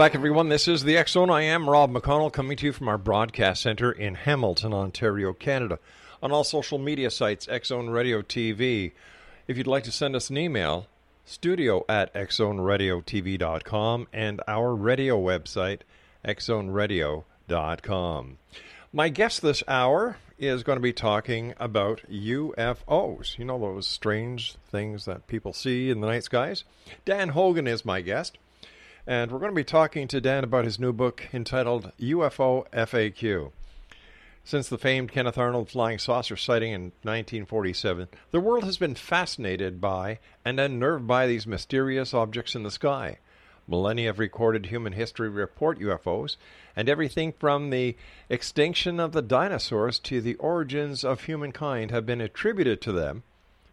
Back, everyone. This is the Zone. I am Rob McConnell, coming to you from our broadcast center in Hamilton, Ontario, Canada. On all social media sites, Zone Radio TV. If you'd like to send us an email, studio at xzoneradiotv.com and our radio website, xzoneradio.com. My guest this hour is going to be talking about UFOs. You know, those strange things that people see in the night skies? Dan Hogan is my guest. And we're going to be talking to Dan about his new book entitled UFO FAQ. Since the famed Kenneth Arnold flying saucer sighting in 1947, the world has been fascinated by and unnerved by these mysterious objects in the sky. Millennia of recorded human history report UFOs, and everything from the extinction of the dinosaurs to the origins of humankind have been attributed to them.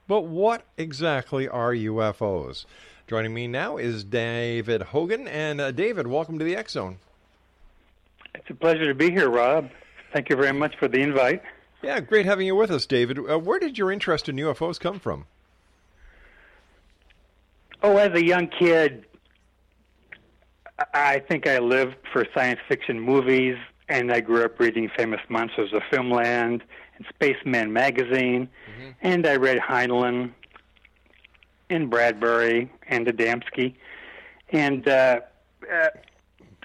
But what exactly are UFOs? Joining me now is David Hogan. And uh, David, welcome to the X Zone. It's a pleasure to be here, Rob. Thank you very much for the invite. Yeah, great having you with us, David. Uh, where did your interest in UFOs come from? Oh, as a young kid, I think I lived for science fiction movies, and I grew up reading Famous Monsters of Filmland and Spacemen magazine, mm-hmm. and I read Heinlein and Bradbury and Adamski, and uh, uh,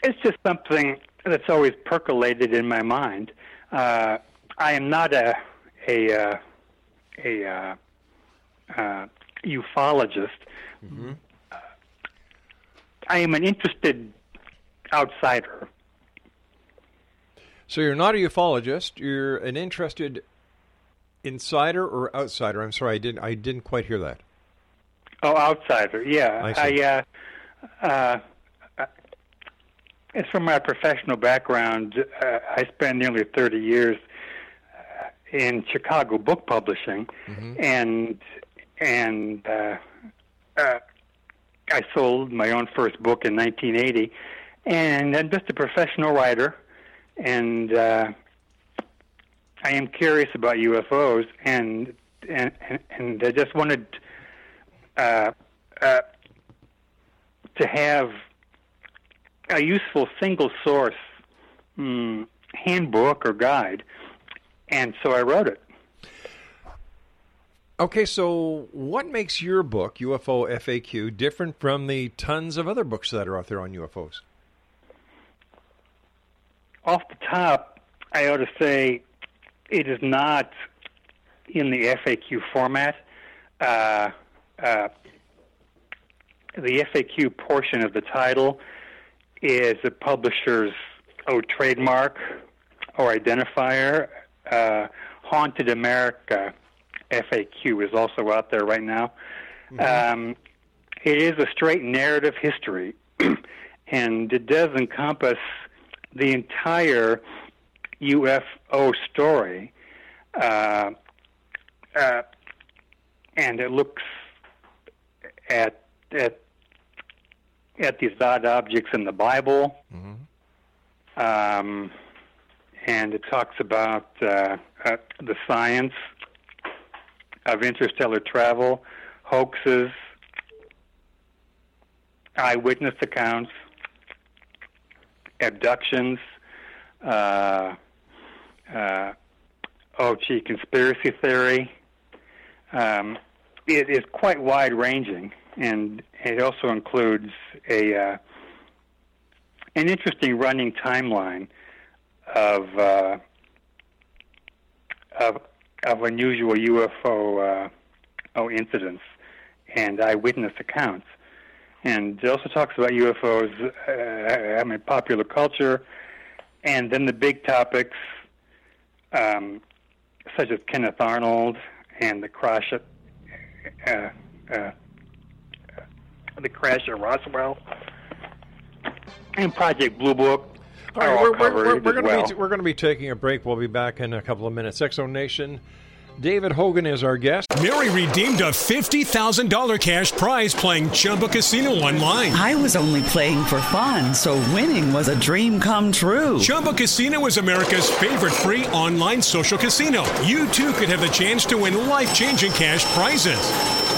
it's just something that's always percolated in my mind. Uh, I am not a a uh, a uh, uh, ufologist. Mm-hmm. I am an interested outsider. So you're not a ufologist. You're an interested insider or outsider. I'm sorry, I didn't. I didn't quite hear that. Oh, outsider. Yeah, I. I uh, uh, it's from my professional background. Uh, I spent nearly 30 years uh, in Chicago book publishing, and and uh, uh, I sold my own first book in 1980, and I'm just a professional writer, and uh, I am curious about UFOs, and and and, and I just wanted uh, uh, to have a useful single source mm, handbook or guide, and so I wrote it. Okay, so what makes your book, UFO FAQ, different from the tons of other books that are out there on UFOs? Off the top, I ought to say it is not in the FAQ format. Uh, uh, the FAQ portion of the title is the publisher's oh, trademark or identifier. Uh, Haunted America FAQ is also out there right now. Um, it is a straight narrative history, and it does encompass the entire UFO story. Uh, uh, and it looks at at at these odd objects in the Bible, um, and it talks about uh, uh, the science of interstellar travel, hoaxes, eyewitness accounts, abductions, uh, uh, oh gee, conspiracy theory. Um, it is quite wide ranging, and it also includes a uh, an interesting running timeline of uh, of of unusual UFO uh, incidents and eyewitness accounts. And it also talks about UFOs, uh, I mean, popular culture, and then the big topics um, such as Kenneth Arnold and the crash at uh, uh, the crash at Roswell and Project Blue Book. All are right, all we're, we're, we're, we're as going well. to be we're going to be taking a break. We'll be back in a couple of minutes. X Zone Nation, David Hogan is our guest. Mary redeemed a $50,000 cash prize playing Chumba Casino online. I was only playing for fun, so winning was a dream come true. Chumba Casino is America's favorite free online social casino. You too could have the chance to win life changing cash prizes.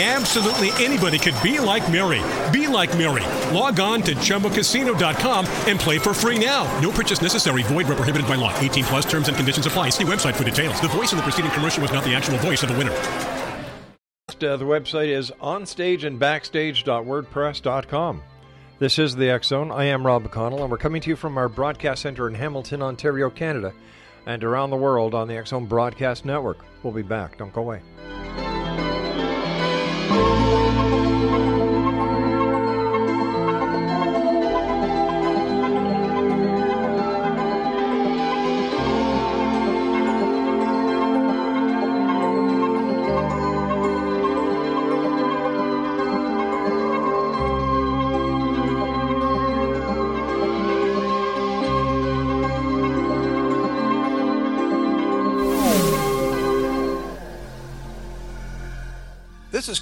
Absolutely anybody could be like Mary. Be like Mary. Log on to ChumbaCasino.com and play for free now. No purchase necessary. Void where prohibited by law. 18 plus terms and conditions apply. See website for details. The voice in the preceding commercial was not the actual voice of the winner. Uh, the website is onstageandbackstage.wordpress.com. This is the X Zone. I am Rob McConnell, and we're coming to you from our broadcast center in Hamilton, Ontario, Canada, and around the world on the X Zone Broadcast Network. We'll be back. Don't go away. This is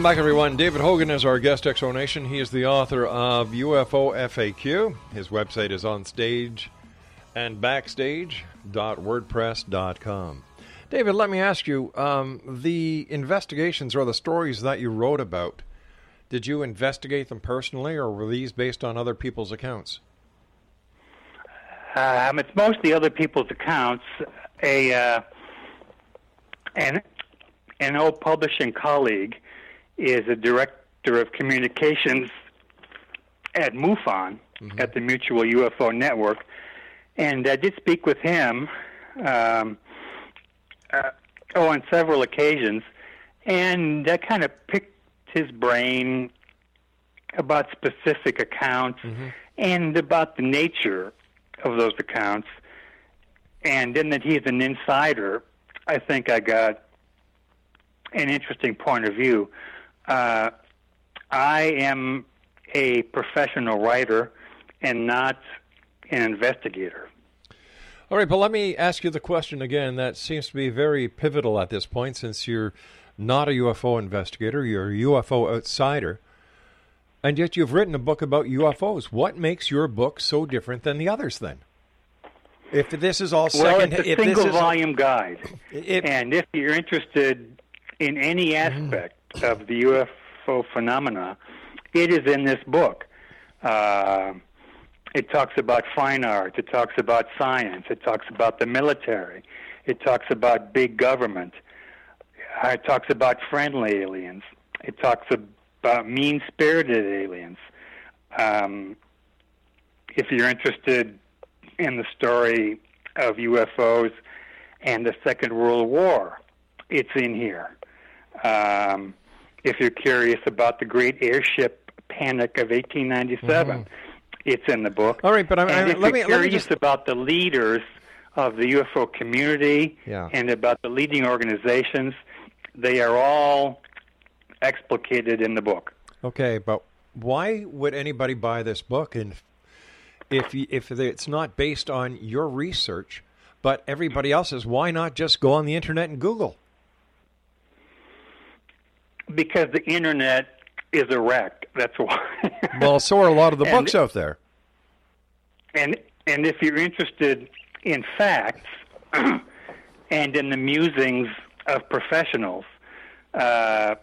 Welcome back, everyone. David Hogan is our guest, X Zone Nation. He is the author of UFO FAQ. His website is on stage and backstage.wordpress.com. David, let me ask you um, the investigations or the stories that you wrote about, did you investigate them personally or were these based on other people's accounts? Um, it's mostly other people's accounts. A uh, an an old publishing colleague is a director of communications at MUFON, Mm-hmm. at the Mutual UFO Network, and I did speak with him. Um, uh, oh, on several occasions, and I kind of picked his brain about specific accounts and about the nature of those accounts. And then that he's an insider, I think I got an interesting point of view. Uh, I am a professional writer and not an investigator. All right, but let me ask you the question again that seems to be very pivotal at this point since you're not a UFO investigator, you're a UFO outsider, and yet you've written a book about UFOs. What makes your book so different than the others then? If this is all well, second, it's a single volume guide, If- and if you're interested in any aspect of the UFO phenomena, it is in this book. Uh, it talks about fine art. It talks about science. It talks about the military. It talks about big government. Uh, It talks about friendly aliens. It talks about mean spirited aliens. Um, if you're interested in the story of UFOs and the Second World War, it's in here. Um, if you're curious about the Great Airship Panic of 1897, mm-hmm. it's in the book. All right, but I'm, and if let you're let me curious just about the leaders of the UFO community Yeah. and about the leading organizations, they are all explicated in the book. okay, but why would anybody buy this book? And if if it's not based on your research, but everybody else's, why not just go on the internet and Google? Because the internet is a wreck. That's why. well, so are a lot of the And- books out there. and and if you're interested in facts and in the musings of professionals, uh,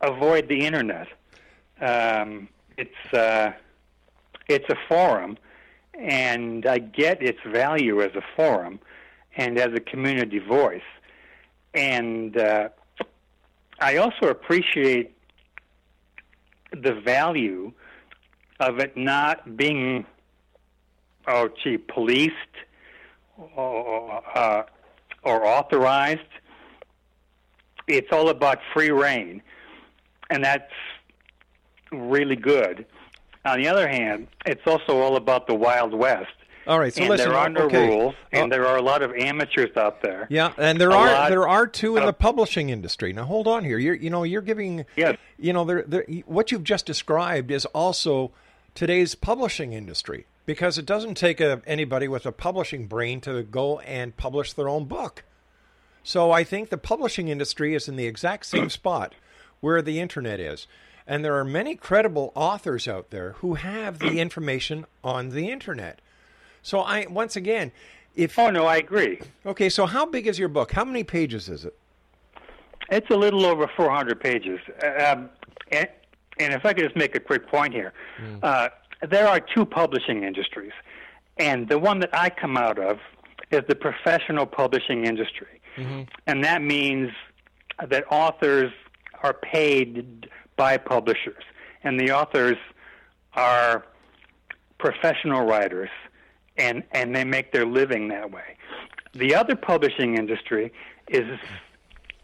avoid the internet. Um, it's uh, it's a forum, and I get its value as a forum and as a community voice, and uh, I also appreciate the value of it not being oh gee policed or, uh, or authorized. It's all about free rein, and that's really good. On the other hand, it's also all about the Wild West. All right, so and listen, there are no okay. rules, and Uh, there are a lot of amateurs out there. Yeah, and there A are there are two in of- the publishing industry. Now hold on here. You're you know you're giving yes. you know there, there what you've just described is also today's publishing industry because it doesn't take a, anybody with a publishing brain to go and publish their own book. So I think the publishing industry is in the exact same spot where the internet is. And there are many credible authors out there who have the information on the internet. So I once again, if Oh no, I agree. Okay, so how big is your book? How many pages is it? It's a little over 400 pages. Um, and, and if I could just make a quick point here, uh, there are two publishing industries, and the one that I come out of is the professional publishing industry, and that means that authors are paid by publishers, and the authors are professional writers, and and they make their living that way. The other publishing industry is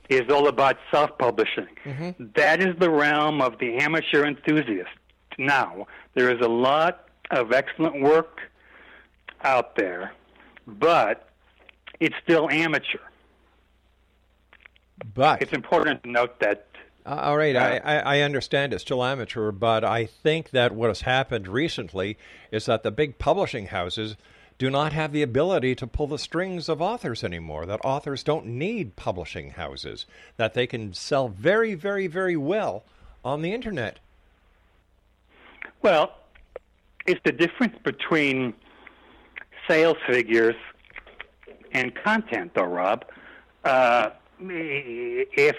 is all about self-publishing. Mm-hmm. That is the realm of the amateur enthusiast. Now, there is a lot of excellent work out there, but it's still amateur. But it's important to note that Uh, all right, I, I, I understand it's still amateur, but I think that what has happened recently is that the big publishing houses do not have the ability to pull the strings of authors anymore. That authors don't need publishing houses, that they can sell very, very, very well on the internet. Well, it's the difference between sales figures and content, though, Rob. Uh, if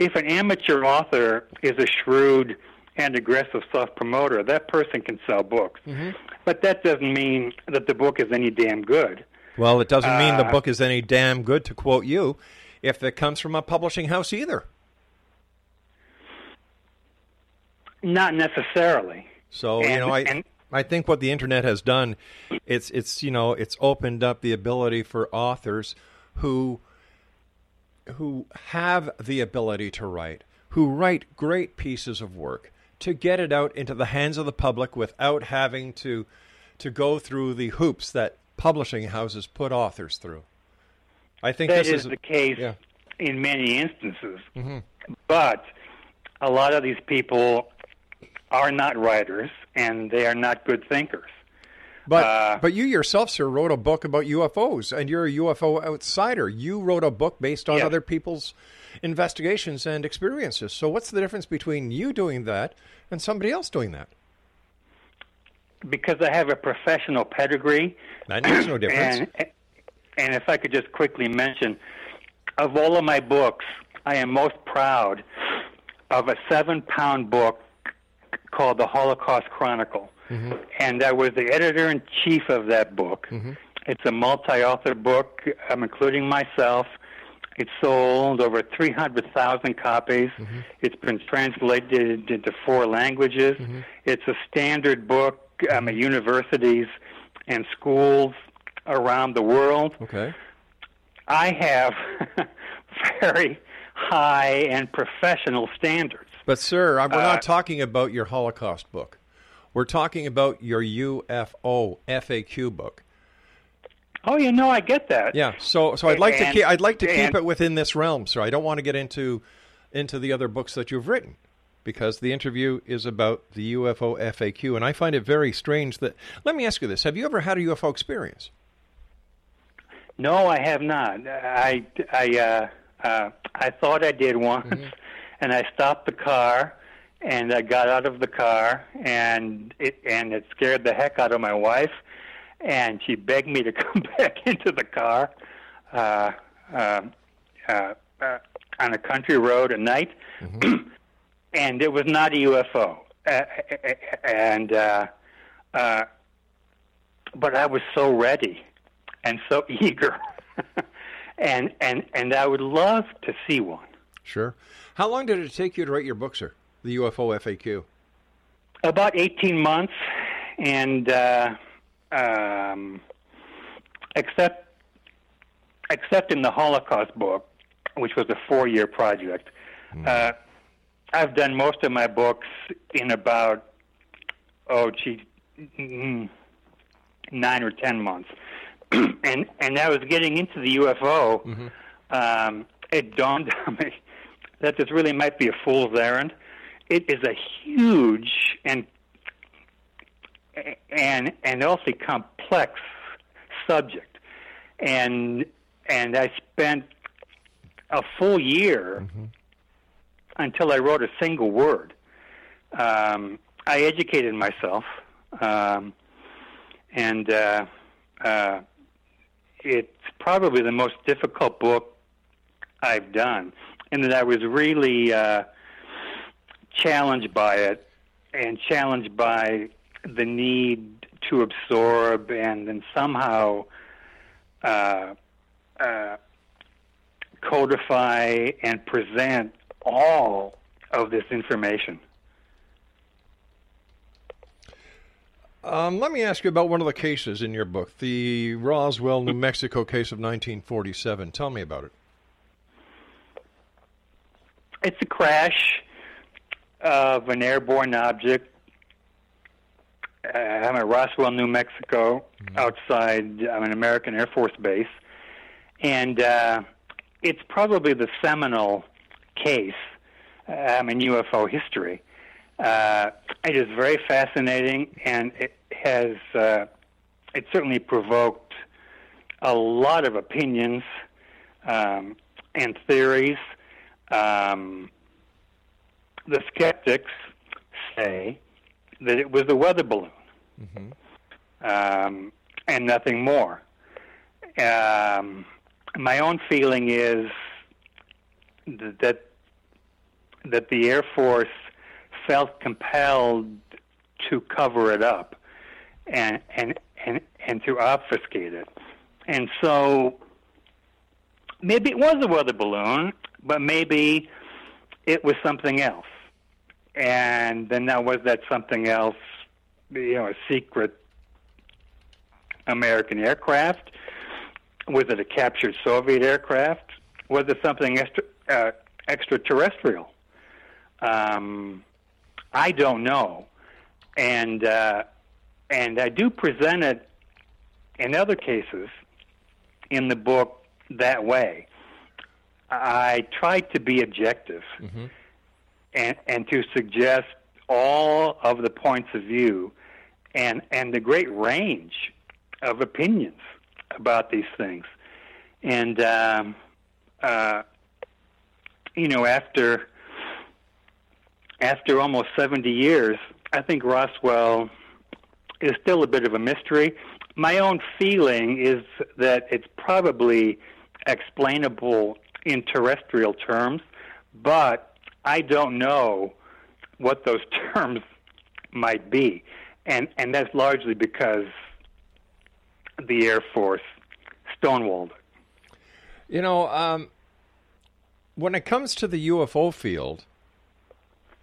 if an amateur author is a shrewd and aggressive self promoter, that person can sell books. But that doesn't mean that the book is any damn good. Well, it doesn't mean the Uh, book is any damn good, to quote you, if it comes from a publishing house either. Not necessarily. So you know, I and- I think what the internet has done, it's it's you know it's opened up the ability for authors who who have the ability to write, who write great pieces of work, to get it out into the hands of the public without having to to go through the hoops that publishing houses put authors through. I think That this is is the case yeah. in many instances. Mhm. But a lot of these people are not writers and they are not good thinkers. But Uh, but you yourself, sir, wrote a book about UFOs, and you're a UFO outsider. You wrote a book based on Yes. other people's investigations and experiences. So what's the difference between you doing that and somebody else doing that? Because I have a professional pedigree. That makes no difference. And, and if I could just quickly mention, of all of my books, I am most proud of a seven pound book called The Holocaust Chronicle. And I was the editor in chief of that book. It's a multi author book, I'm including myself. It sold over 300,000 copies. It's been translated into four languages. It's a standard book um, at universities and schools around the world. Okay. I have very high and professional standards. But sir, we're Uh, not talking about your Holocaust book. We're talking about your UFO FAQ book. Oh, you know, I get that. Yeah. So so I'd like to keep I'd like to keep it within this realm, sir. I don't want to get into into the other books that you've written. because the interview is about the UFO FAQ, and I find it very strange that. Let me ask you this: Have you ever had a UFO experience? No, I have not. I I uh, uh, I thought I did once, Mm-hmm. and I stopped the car, and I got out of the car, and it and it scared the heck out of my wife, and she begged me to come back into the car, uh, uh, uh, uh, on a country road at night, and it was not a UFO, uh, and uh, uh, but I was so ready and so eager, and and and I would love to see one. Sure. How long did it take you to write your book, sir? The UFO FAQ. About eighteen months, and uh, um, except except in the Holocaust book, which was a four-year project, uh, I've done most of my books in about oh gee mm, nine or ten months, and and I was getting into the UFO. Um, it dawned on me that this really might be a fool's errand. It is a huge and and and also complex subject, and and I spent a full year until I wrote a single word. Um, I educated myself, um, and uh, uh, it's probably the most difficult book I've done, and that I was really uh, challenged by it, and challenged by the need to absorb and then somehow uh, uh, codify and present all of this information. Um, let me ask you about one of the cases in your book, the Roswell, New Mexico case of 1947. Tell me about it. It's a crash of an airborne object. Uh, I'm at Roswell, New Mexico, outside I'm an American Air Force base, and uh, it's probably the seminal case um, in UFO history. Uh, it is very fascinating, and it has uh, it certainly provoked a lot of opinions um, and theories. Um, the skeptics say that it was a weather balloon. Um, and nothing more. Um, my own feeling is that that the Air Force felt compelled to cover it up and and and and to obfuscate it, and so maybe it was a weather balloon, but maybe it was something else. And then now was that something else, you know, a secret American aircraft? Was it a captured Soviet aircraft? Was it something extra, uh, extraterrestrial? Um, I don't know, and uh, and I do present it in other cases in the book that way. I try to be objective and and to suggest all of the points of view and and the great range of opinions about these things. And um, uh, you know, after after almost seventy years, I think Roswell is still a bit of a mystery. My own feeling is that it's probably explainable in terrestrial terms, but I don't know what those terms might be. And and that's largely because the Air Force stonewalled it. You know, um, when it comes to the UFO field,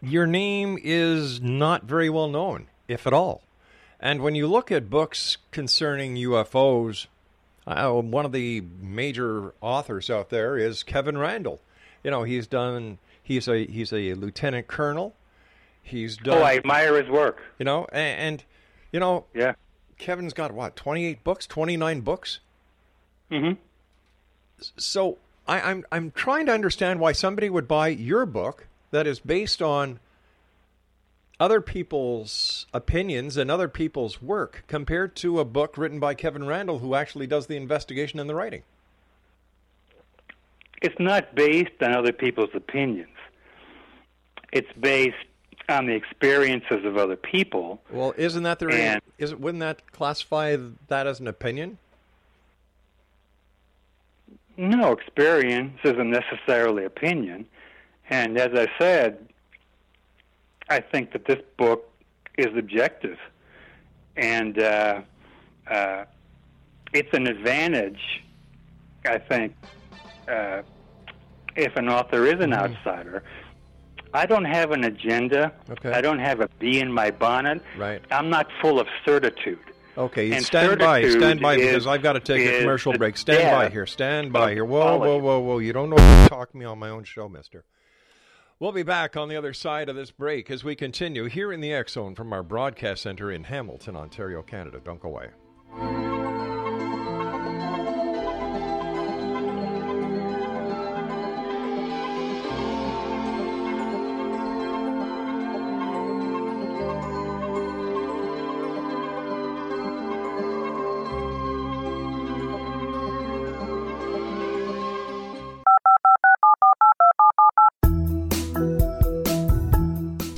your name is not very well known, if at all. And when you look at books concerning UFOs, uh, one of the major authors out there is Kevin Randle. You know, he's done. He's a he's a lieutenant colonel. He's done. Oh, I admire his work. You know, and, and you know, yeah. Kevin's got what twenty eight books, twenty nine books. Mm-hmm. So I, I'm I'm trying to understand why somebody would buy your book that is based on other people's opinions and other people's work compared to a book written by Kevin Randle, who actually does the investigation and the writing? It's not based on other people's opinions. It's based on the experiences of other people. Well, isn't that the And- is wouldn't that classify that as an opinion? No, experience isn't necessarily opinion. And as I said, I think that this book is objective. And uh, uh, it's an advantage, I think, uh, if an author is an outsider. I don't have an agenda. Okay. I don't have a bee in my bonnet. Right. I'm not full of certitude. Okay, And stand by, stand by, is- because I've got to take a commercial break. Stand by here, stand by here. Whoa, whoa, whoa, whoa! You don't know to talk me on my own show, Mister. We'll be back on the other side of this break as we continue here in the Zone from our broadcast center in Hamilton, Ontario, Canada. Don't go away.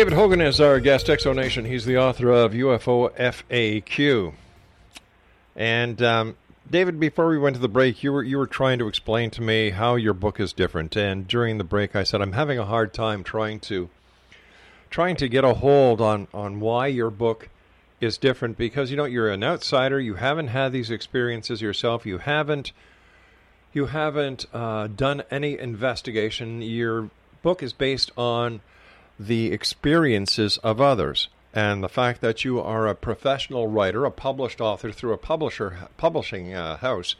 David Hogan is our guest, X Zone Nation. He's the author of UFO FAQ. And um, David, before we went to the break, you were you were trying to explain to me how your book is different. And during the break, I said I'm having a hard time trying to trying to get a hold on on why your book is different because you know you're an outsider. You haven't had these experiences yourself. You haven't you haven't uh, done any investigation. Your book is based on the experiences of others. And the fact that you are a professional writer, a published author through a publisher publishing uh, house,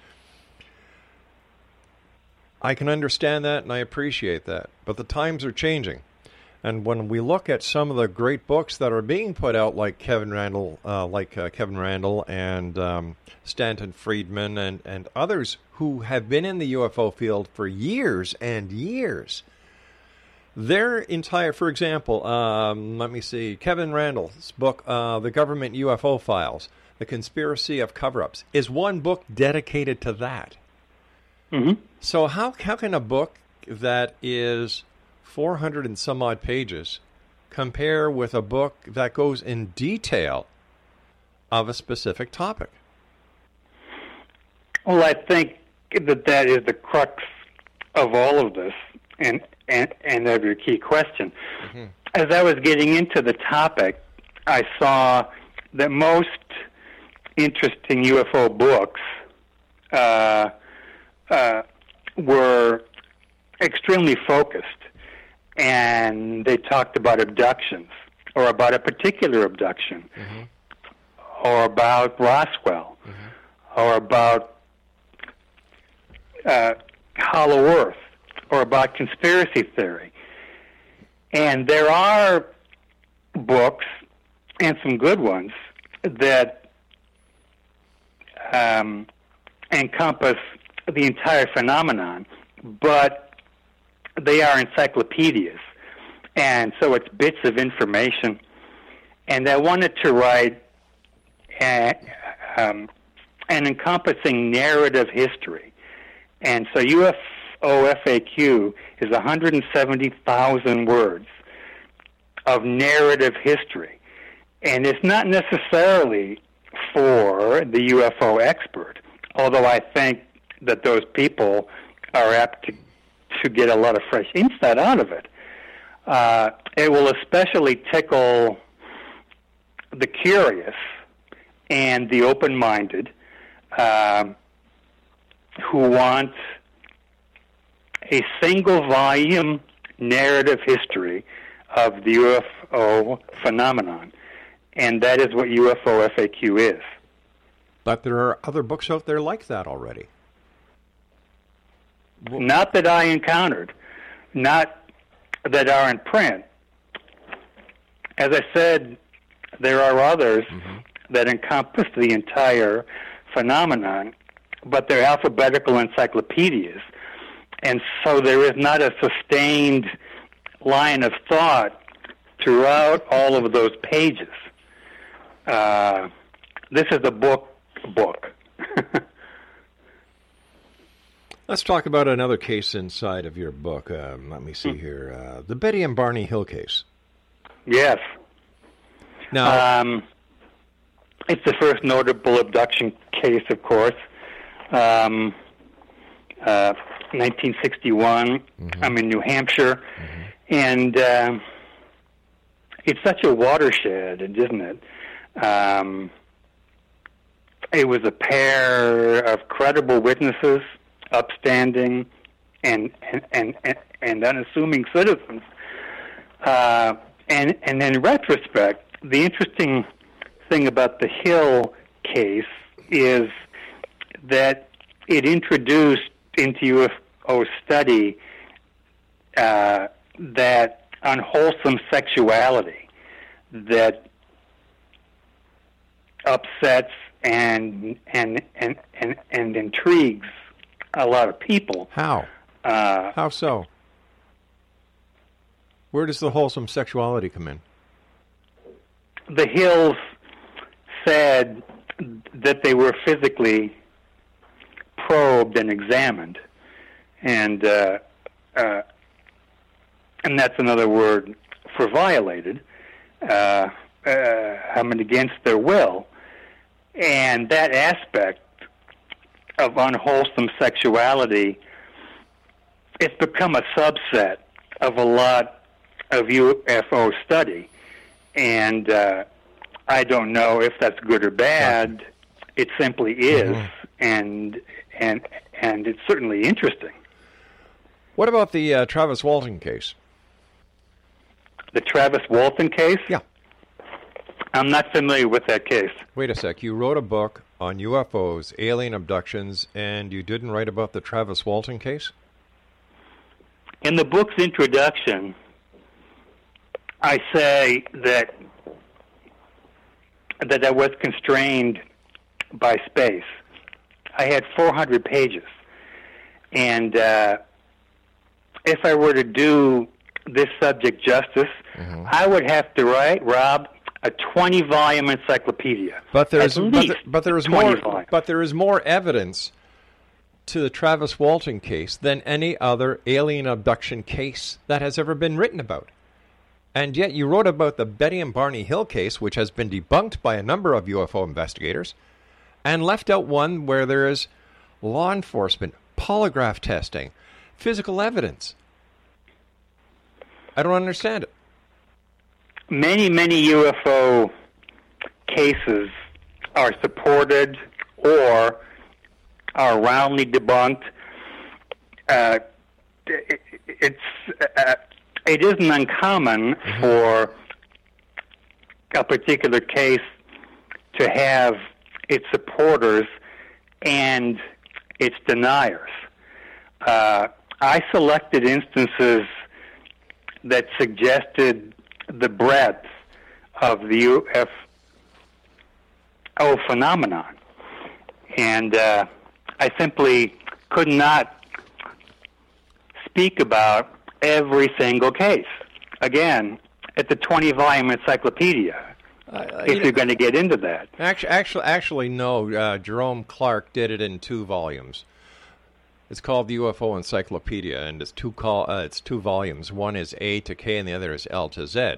I can understand that and I appreciate that. But the times are changing. And when we look at some of the great books that are being put out, like Kevin Randle, uh, like uh, Kevin Randle and um, Stanton Friedman and, and others who have been in the UFO field for years and years, their entire, for example, um, let me see, Kevin Randle's book, uh, The Government UFO Files, The Conspiracy of Cover Ups, is one book dedicated to that. Mm-hmm. So, how, how can a book that is 400 and some odd pages compare with a book that goes in detail of a specific topic? Well, I think that that is the crux of all of this. And and, and of your key question. Mm-hmm. As I was getting into the topic, I saw that most interesting UFO books uh, uh, were extremely focused, and they talked about abductions or about a particular abduction, mm-hmm. or about Roswell, mm-hmm. or about uh, Hollow Earth or about conspiracy theory. And there are books, and some good ones, that um, encompass the entire phenomenon, but they are encyclopedias. And so it's bits of information. And I wanted to write a, um, an encompassing narrative history. And so UFO OFAQ is 170,000 words of narrative history. And it's not necessarily for the UFO expert, although I think that those people are apt to, to get a lot of fresh insight out of it. Uh, it will especially tickle the curious and the open minded uh, who want a single volume narrative history of the UFO phenomenon. And that is what UFO FAQ is. But there are other books out there like that already. Not that I encountered, not that are in print. As I said, there are others mm-hmm. that encompass the entire phenomenon, but they're alphabetical encyclopedias and so there is not a sustained line of thought throughout all of those pages. Uh, this is a book book. Let's talk about another case inside of your book. Um, let me see here. Uh, the Betty and Barney Hill case. Yes. Now, um, it's the first notable abduction case, of course. Um, uh, 1961. Mm-hmm. I'm in New Hampshire, mm-hmm. and uh, it's such a watershed, isn't it? Um, it was a pair of credible witnesses, upstanding and and and, and, and unassuming citizens. Uh, and and in retrospect, the interesting thing about the Hill case is that it introduced into UFO study uh, that unwholesome sexuality that upsets and and and and, and intrigues a lot of people. How? Uh, How so? Where does the wholesome sexuality come in? the Hills said that they were physically probed and examined, and uh, uh, and that's another word for violated. Uh, uh, I mean, against their will, and that aspect of unwholesome sexuality, it's become a subset of a lot of UFO study, and uh, I don't know if that's good or bad. It simply is, and and and it's certainly interesting. What about the uh, Travis Walton case? The Travis Walton case? Yeah. I'm not familiar with that case. Wait a sec. You wrote a book on UFOs, alien abductions, and you didn't write about the Travis Walton case? In the book's introduction, I say that that I was constrained by space. I had 400 pages, and uh, if I were to do this subject justice, Mm-hmm. I would have to write, Rob, a 20-volume encyclopedia. But there is, but, there, but there is more. But there is more evidence to the Travis Walton case than any other alien abduction case that has ever been written about. And yet, you wrote about the Betty and Barney Hill case, which has been debunked by a number of UFO investigators, and left out one where there is law enforcement, polygraph testing, physical evidence. I don't understand it. many, many UFO cases are supported or are roundly debunked. Uh, it, it's uh, it isn't uncommon for a particular case to have its supporters and its deniers. Uh, I selected instances that suggested the breadth of the UFO phenomenon. And uh, I simply could not speak about every single case. Again, at the 20 volume encyclopedia, if you're going to get into that. Actually, actually, actually, no. Uh, Jerome Clark did it in two volumes. It's called the UFO Encyclopedia, and it's two call. Uh, it's two volumes. One is A to K, and the other is L to Z.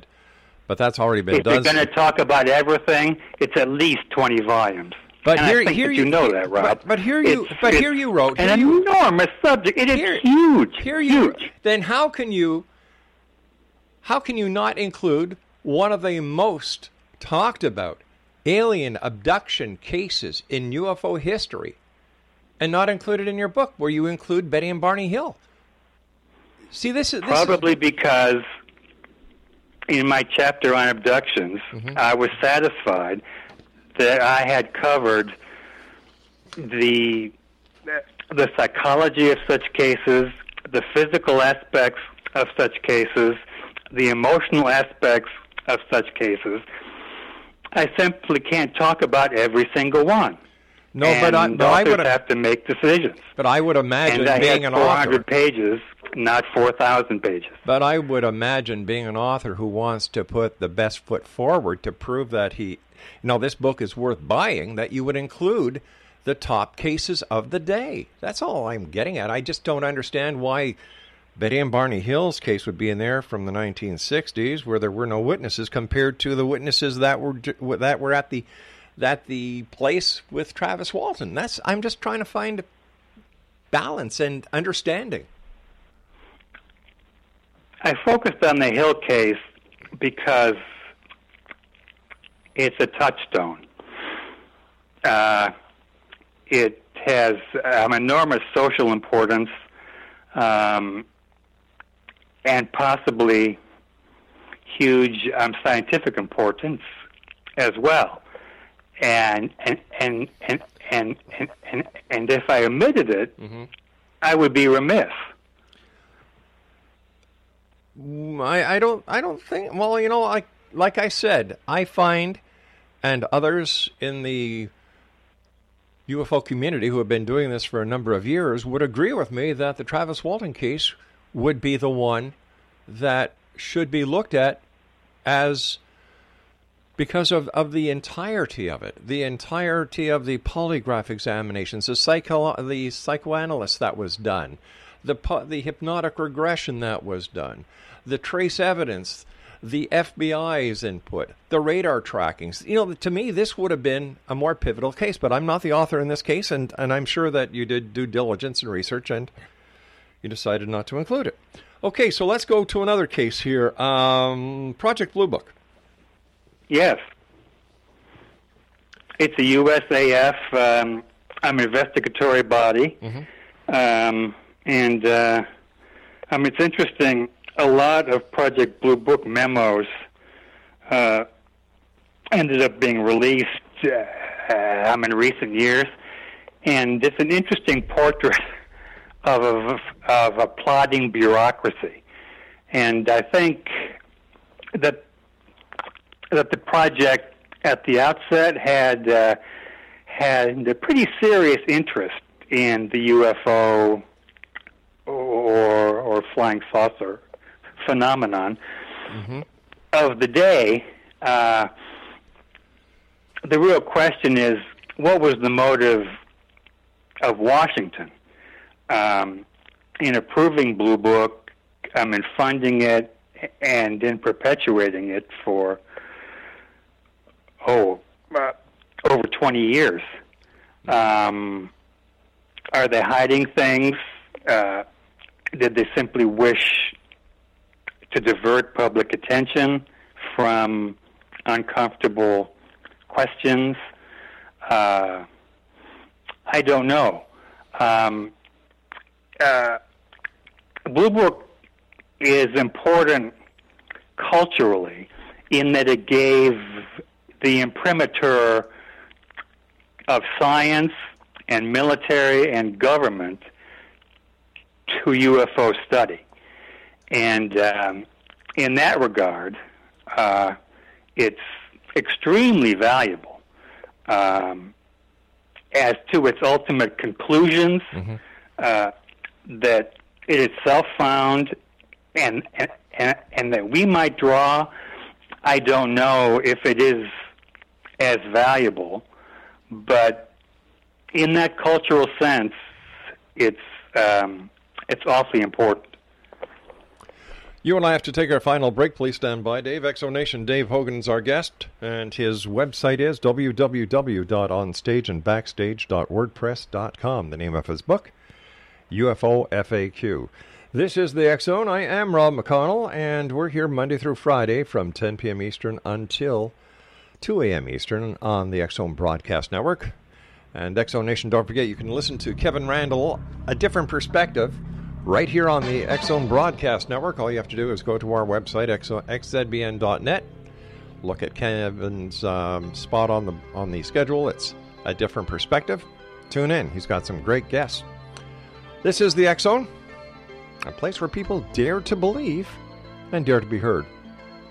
But that's already been done. If you're going to talk about everything, it's at least 20 volumes. But and here- here you- you know that, Rob. but- but here you- It's- but it's here you wrote- an you- enormous subject. It is huge. Here you. Then how can you? How can you not include one of the most talked about alien abduction cases in UFO history, and not included in your book, where you include Betty and Barney Hill? See, this is this is- Probably because in my chapter on abductions, Mm-hmm. I was satisfied that I had covered the the psychology of such cases, the physical aspects of such cases, the emotional aspects of such cases. I simply can't talk about every single one. No, but I- And but I authors would- have to make decisions. But I would imagine I being an 400 author. pages, not 4,000 pages. But I would imagine being an author who wants to put the best foot forward to prove that he, you know, this book is worth buying, that you would include the top cases of the day. That's all I'm getting at. I just don't understand why Betty and Barney Hill's case would be in there from the 1960s, where there were no witnesses, compared to the witnesses that were that were at the that the place with Travis Walton. That's I'm just trying to find balance and understanding. I focused on the Hill case because it's a touchstone. Uh, it has um, enormous social importance um, and possibly huge um, scientific importance as well. And and and and and and, and, and if I omitted it, Mm-hmm. I would be remiss. Mm, I, I don't I don't think well you know like like I said I find and others in the UFO community who have been doing this for a number of years would agree with me that the Travis Walton case would be the one that should be looked at as because of, of the entirety of it, the entirety of the polygraph examinations, the psycho the psychoanalyst that was done, the the hypnotic regression that was done, the trace evidence, the FBI's input, the radar trackings. You know, to me, this would have been a more pivotal case. But I'm not the author in this case, and and I'm sure that you did due diligence and research, and you decided not to include it. Okay, so let's go to another case here. Um, Project Blue Book. Yes. It's a USAF um, um, investigatory body. Um, and uh, um, it's interesting, a lot of Project Blue Book memos uh, ended up being released uh, um, in recent years. And it's an interesting portrait of, of, of a bureaucracy. And I think that that the project at the outset had uh, had a pretty serious interest in the UFO or or flying saucer phenomenon of the day. Uh, the real question is, what was the motive of Washington um, in approving Blue Book, um, in funding it, and in perpetuating it for oh, uh, over 20 years. Um, are they hiding things? Uh, did they simply wish to divert public attention from uncomfortable questions? Uh, I don't know. Um, uh, Blue Book is important culturally in that it gave the imprimatur of science and military and government to UFO study. And um, in that regard, uh, it's extremely valuable. Um, as to its ultimate conclusions, uh, that it itself found and, and, and, that we might draw, I don't know if it is as valuable, but in that cultural sense, it's um, it's awfully important. You and I have to take our final break. Please stand by. Dave, X Zone Nation Dave Hogan's our guest, and his website is www.onstageandbackstage.wordpress.com. The name of his book, UFO FAQ. This is the Zone. I am Rob McConnell, and we're here Monday through Friday from 10 p.m. Eastern until 2 a.m. Eastern on the Zone Broadcast Network. And X Zone Nation, don't forget you can listen to Kevin Randle, a different perspective, right here on the Zone Broadcast Network. All you have to do is go to our website, xzbn.net, look at Kevin's um, spot on the on the schedule. It's a different perspective. Tune in. He's got some great guests. This is the X Zone, a place where people dare to believe and dare to be heard.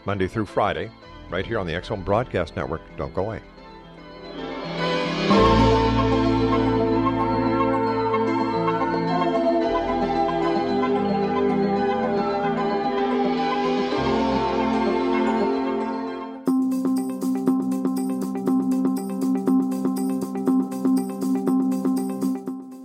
Monday through Friday, right here on the X Zone Broadcast Network. Don't go away.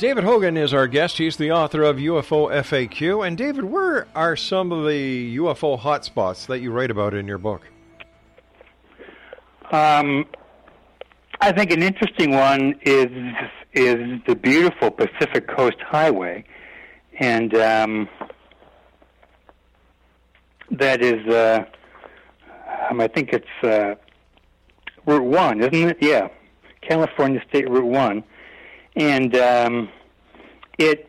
David Hogan is our guest. He's the author of UFO FAQ. And David, where are some of the UFO hotspots that you write about in your book? Um, I think an interesting one is is the beautiful Pacific Coast Highway, and um, that is, uh, um, I think it's uh, Route One, isn't it? Yeah, California State Route One, and um, it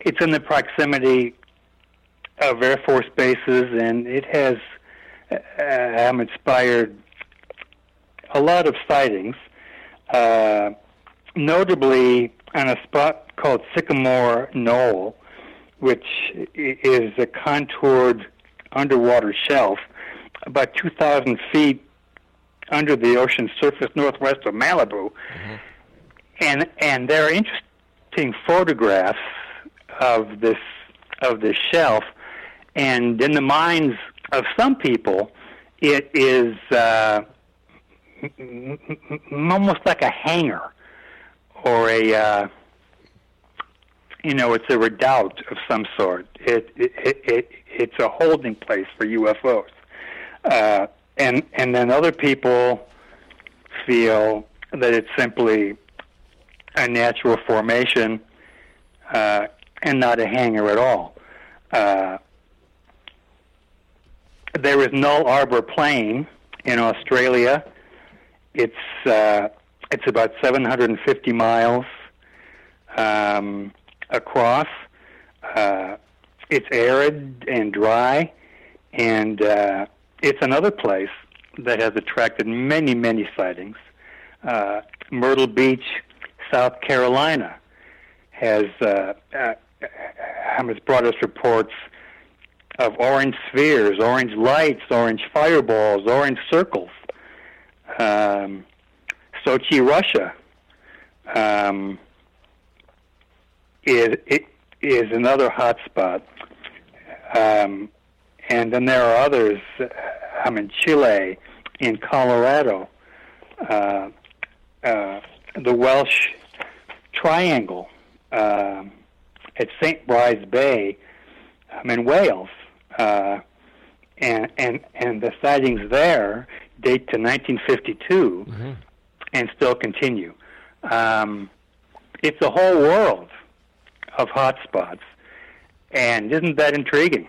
it's in the proximity of Air Force bases, and it has uh, um, inspired a lot of sightings, uh, notably on a spot called Sycamore Knoll, which is a contoured underwater shelf about 2,000 feet under the ocean surface northwest of Malibu. Mm-hmm. And, and there are interesting photographs of this, of this shelf, and in the minds of some people, it is uh, almost like a hangar or a uh, you know it's a redoubt of some sort. It it, it, it it's a holding place for UFOs, uh, and and then other people feel that it's simply a natural formation uh, and not a hangar at all. Uh, there is Nullarbor Plain in Australia it's uh, it's about 750 miles um, across. Uh, it's arid and dry, and uh, it's another place that has attracted many, many sightings. Uh, Myrtle Beach, South Carolina, has uh, uh, has brought us reports of orange spheres, orange lights, orange fireballs, orange circles um, Sochi, Russia, um, is it is another hotspot, um, and then there are others. I'm in Chile, in Colorado, uh, uh, the Welsh Triangle uh, at St. Bride's Bay. I'm in Wales, uh, and and and the sightings there date to 1952 mm-hmm. and still continue. Um, it's a whole world of hotspots, and isn't that intriguing?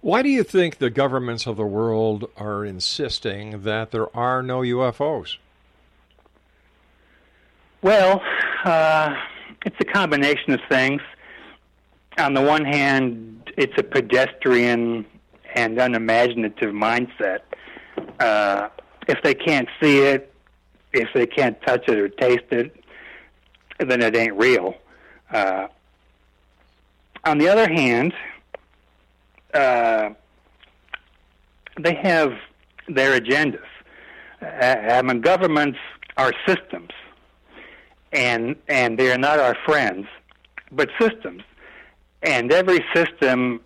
Why do you think the governments of the world are insisting that there are no UFOs? Well, uh, it's a combination of things. On the one hand, it's a pedestrian and unimaginative mindset uh, if they can't see it, if they can't touch it or taste it, then it ain't real. Uh, on the other hand, uh, they have their agendas. I mean, governments are systems, and and they are not our friends, but systems. And every system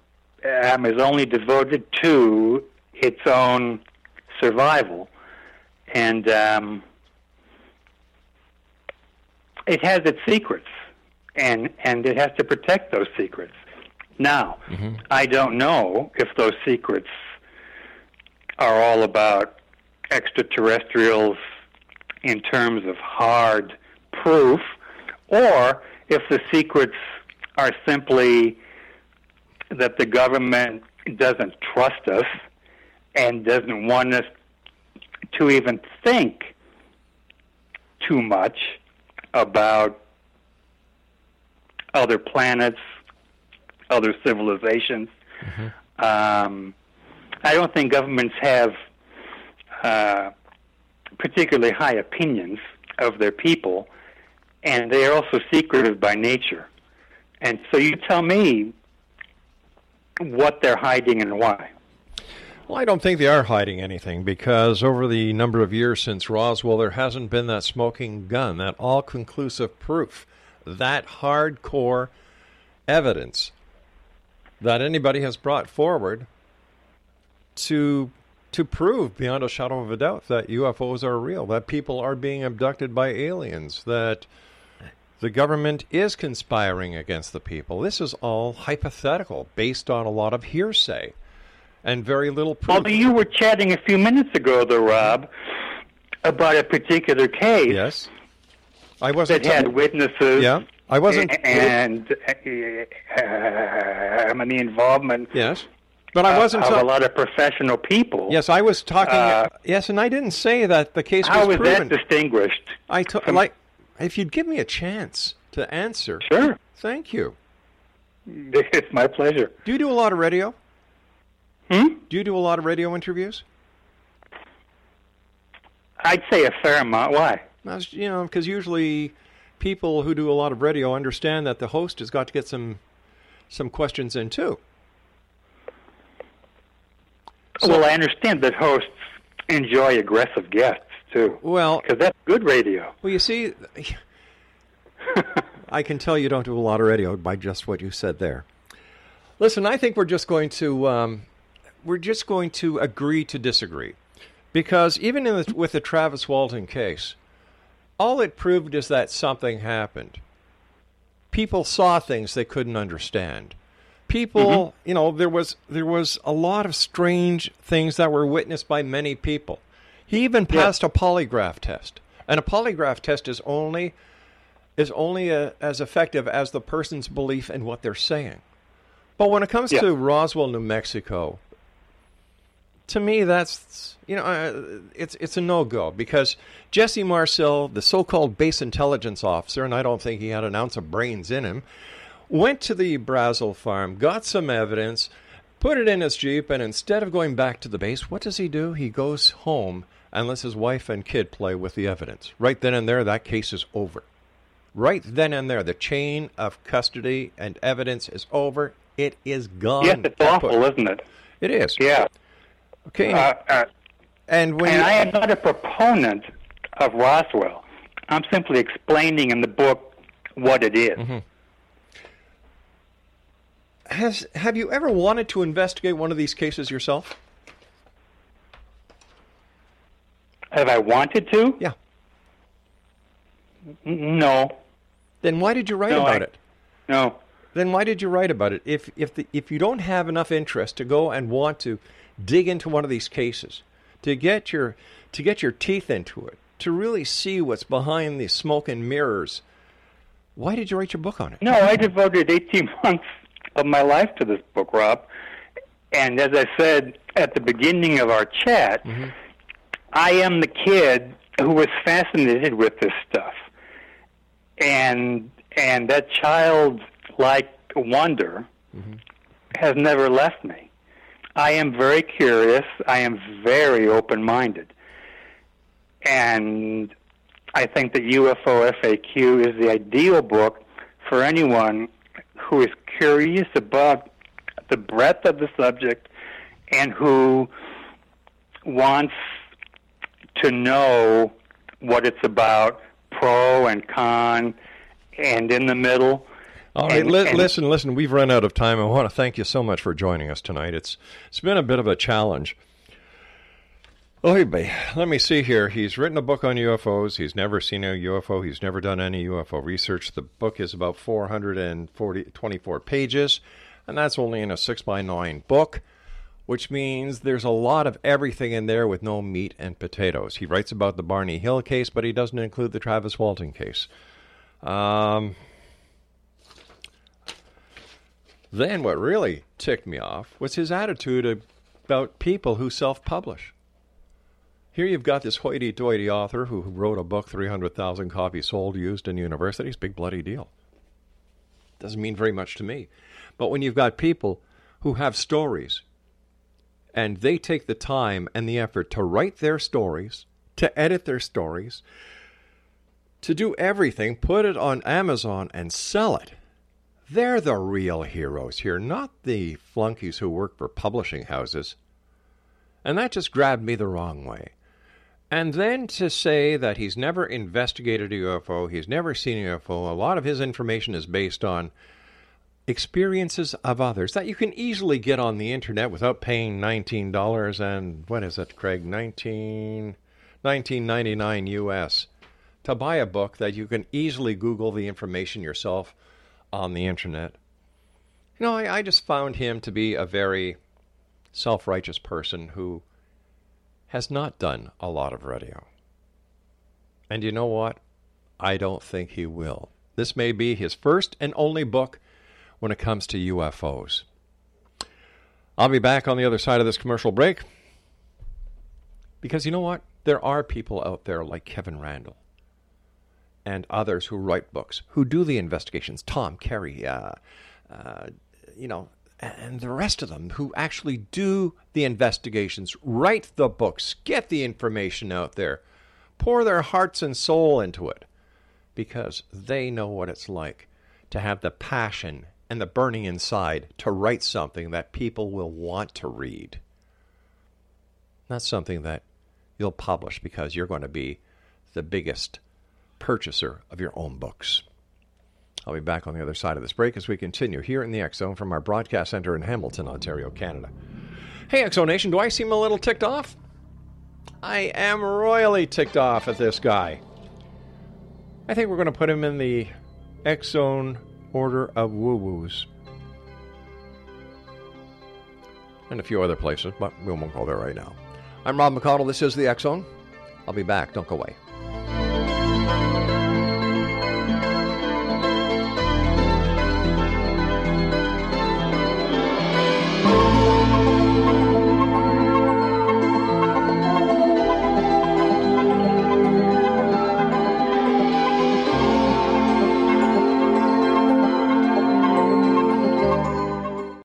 um, is only devoted to its own survival, and um, it has its secrets, and and it has to protect those secrets. Now, mm-hmm. I don't know if those secrets are all about extraterrestrials in terms of hard proof, or if the secrets are simply that the government doesn't trust us and doesn't want us to even think too much about other planets, other civilizations. Um, I don't think governments have uh, particularly high opinions of their people, and they are also secretive by nature. And so you tell me what they're hiding and why. Well, I don't think they are hiding anything because over the number of years since Roswell, there hasn't been that smoking gun, that all conclusive proof, that hardcore evidence that anybody has brought forward to to prove beyond a shadow of a doubt that UFOs are real, that people are being abducted by aliens, that the government is conspiring against the people. This is all hypothetical, based on a lot of hearsay and very little proof. Although you were chatting a few minutes ago, though, Rob, about a particular case. Yes. I wasn't that had witnesses. Yeah, I wasn't- And uh, um, the involvement. Yes. But I wasn't of, a lot of professional people. Yes, I was talking. Uh, yes, and I didn't say that the case How was was that proven. distinguished? I to- like if you'd give me a chance to answer. Sure. Thank you. It's my pleasure. Do you do a lot of radio? Hmm? Do you do a lot of radio interviews? I'd say a fair amount. Why? That's, you know, because usually people who do a lot of radio understand that the host has got to get some some questions in too. well, I understand that hosts enjoy aggressive guests too. Well, because that's good radio. Well, you see, I can tell you don't do a lot of radio by just what you said there. Listen, I think we're just going to um, we're just going to agree to disagree, because even in the, with the Travis Walton case, all it proved is that something happened. People saw things they couldn't understand. People, you know, there was there was a lot of strange things that were witnessed by many people. He even passed a polygraph test, and a polygraph test is only is only uh as effective as the person's belief in what they're saying. But when it comes Yeah. to Roswell, New Mexico, to me that's you know it's it's a no go because Jesse Marcel, the so-called base intelligence officer, and I don't think he had an ounce of brains in him, went to the Brazel farm, got some evidence, put it in his jeep, and instead of going back to the base, what does he do? He goes home and lets his wife and kid play with the evidence. Right then and there, that case is over. Right then and there, the chain of custody and evidence is over. It is gone. yes, it's awful, isn't it? It is. Yeah. Okay. Uh, uh, and when and you- I am not a proponent of Roswell. I'm simply explaining in the book what it is. Mm-hmm. Has have you ever wanted to investigate one of these cases yourself? Have I wanted to? Yeah. N- No. Then why did you write No, about I- it? No. Then why did you write about it? If if the, if you don't have enough interest to go and want to dig into one of these cases, to get your to get your teeth into it, to really see what's behind the smoke and mirrors, why did you write your book on it? No, I devoted 18 months of my life to this book, Rob. And as I said at the beginning of our chat, mm-hmm. I am the kid who was fascinated with this stuff. And and that childlike wonder mm-hmm. has never left me. I am very curious. I am very open-minded. And I think that UFO FAQ is the ideal book for anyone who is curious about the breadth of the subject and who wants to know what it's about, pro and con, and in the middle. All right, And- li- and- listen, listen. We've run out of time. I want to thank you so much for joining us tonight. It's it's been a bit of a challenge. Oh, babe, let me see here. He's written a book on UFOs. He's never seen a UFO. He's never done any UFO research. The book is about 440, 24 pages, and that's only in a 6 by 9 book, which means there's a lot of everything in there with no meat and potatoes. He writes about the Barney Hill case, but he doesn't include the Travis Walton case. Um, then what really ticked me off was his attitude about people who self publish. Here you've got this hoity toity author who wrote a book, 300,000 copies sold, used in universities. Big bloody deal. Doesn't mean very much to me. But when you've got people who have stories and they take the time and the effort to write their stories, to edit their stories, to do everything, put it on Amazon and sell it. They're the real heroes here, not the flunkies who work for publishing houses. And that just grabbed me the wrong way. And then to say that he's never investigated a UFO, he's never seen a UFO, a lot of his information is based on experiences of others that you can easily get on the internet without paying $19 and what is it, Craig? 19 1999 US to buy a book that you can easily Google the information yourself on the internet. You know, I, I just found him to be a very self righteous person who has not done a lot of radio. And you know what? I don't think he will. This may be his first and only book when it comes to UFOs. I'll be back on the other side of this commercial break. Because you know what? There are people out there like Kevin Randle and others who write books, who do the investigations. Tom Carey, uh, uh, you know, and the rest of them who actually do the investigations, write the books, get the information out there, pour their hearts and soul into it, because they know what it's like to have the passion and the burning inside to write something that people will want to read. Not something that you'll publish because you're going to be the biggest purchaser of your own books. I'll be back on the other side of this break as we continue here in the X Zone from our broadcast center in Hamilton, Ontario, Canada. Hey, X Nation, do I seem a little ticked off? I am royally ticked off at this guy. I think we're going to put him in the X Zone order of woo woos. And a few other places, but we won't go there right now. I'm Rob McConnell. This is the Zone. I'll be back. Don't go away.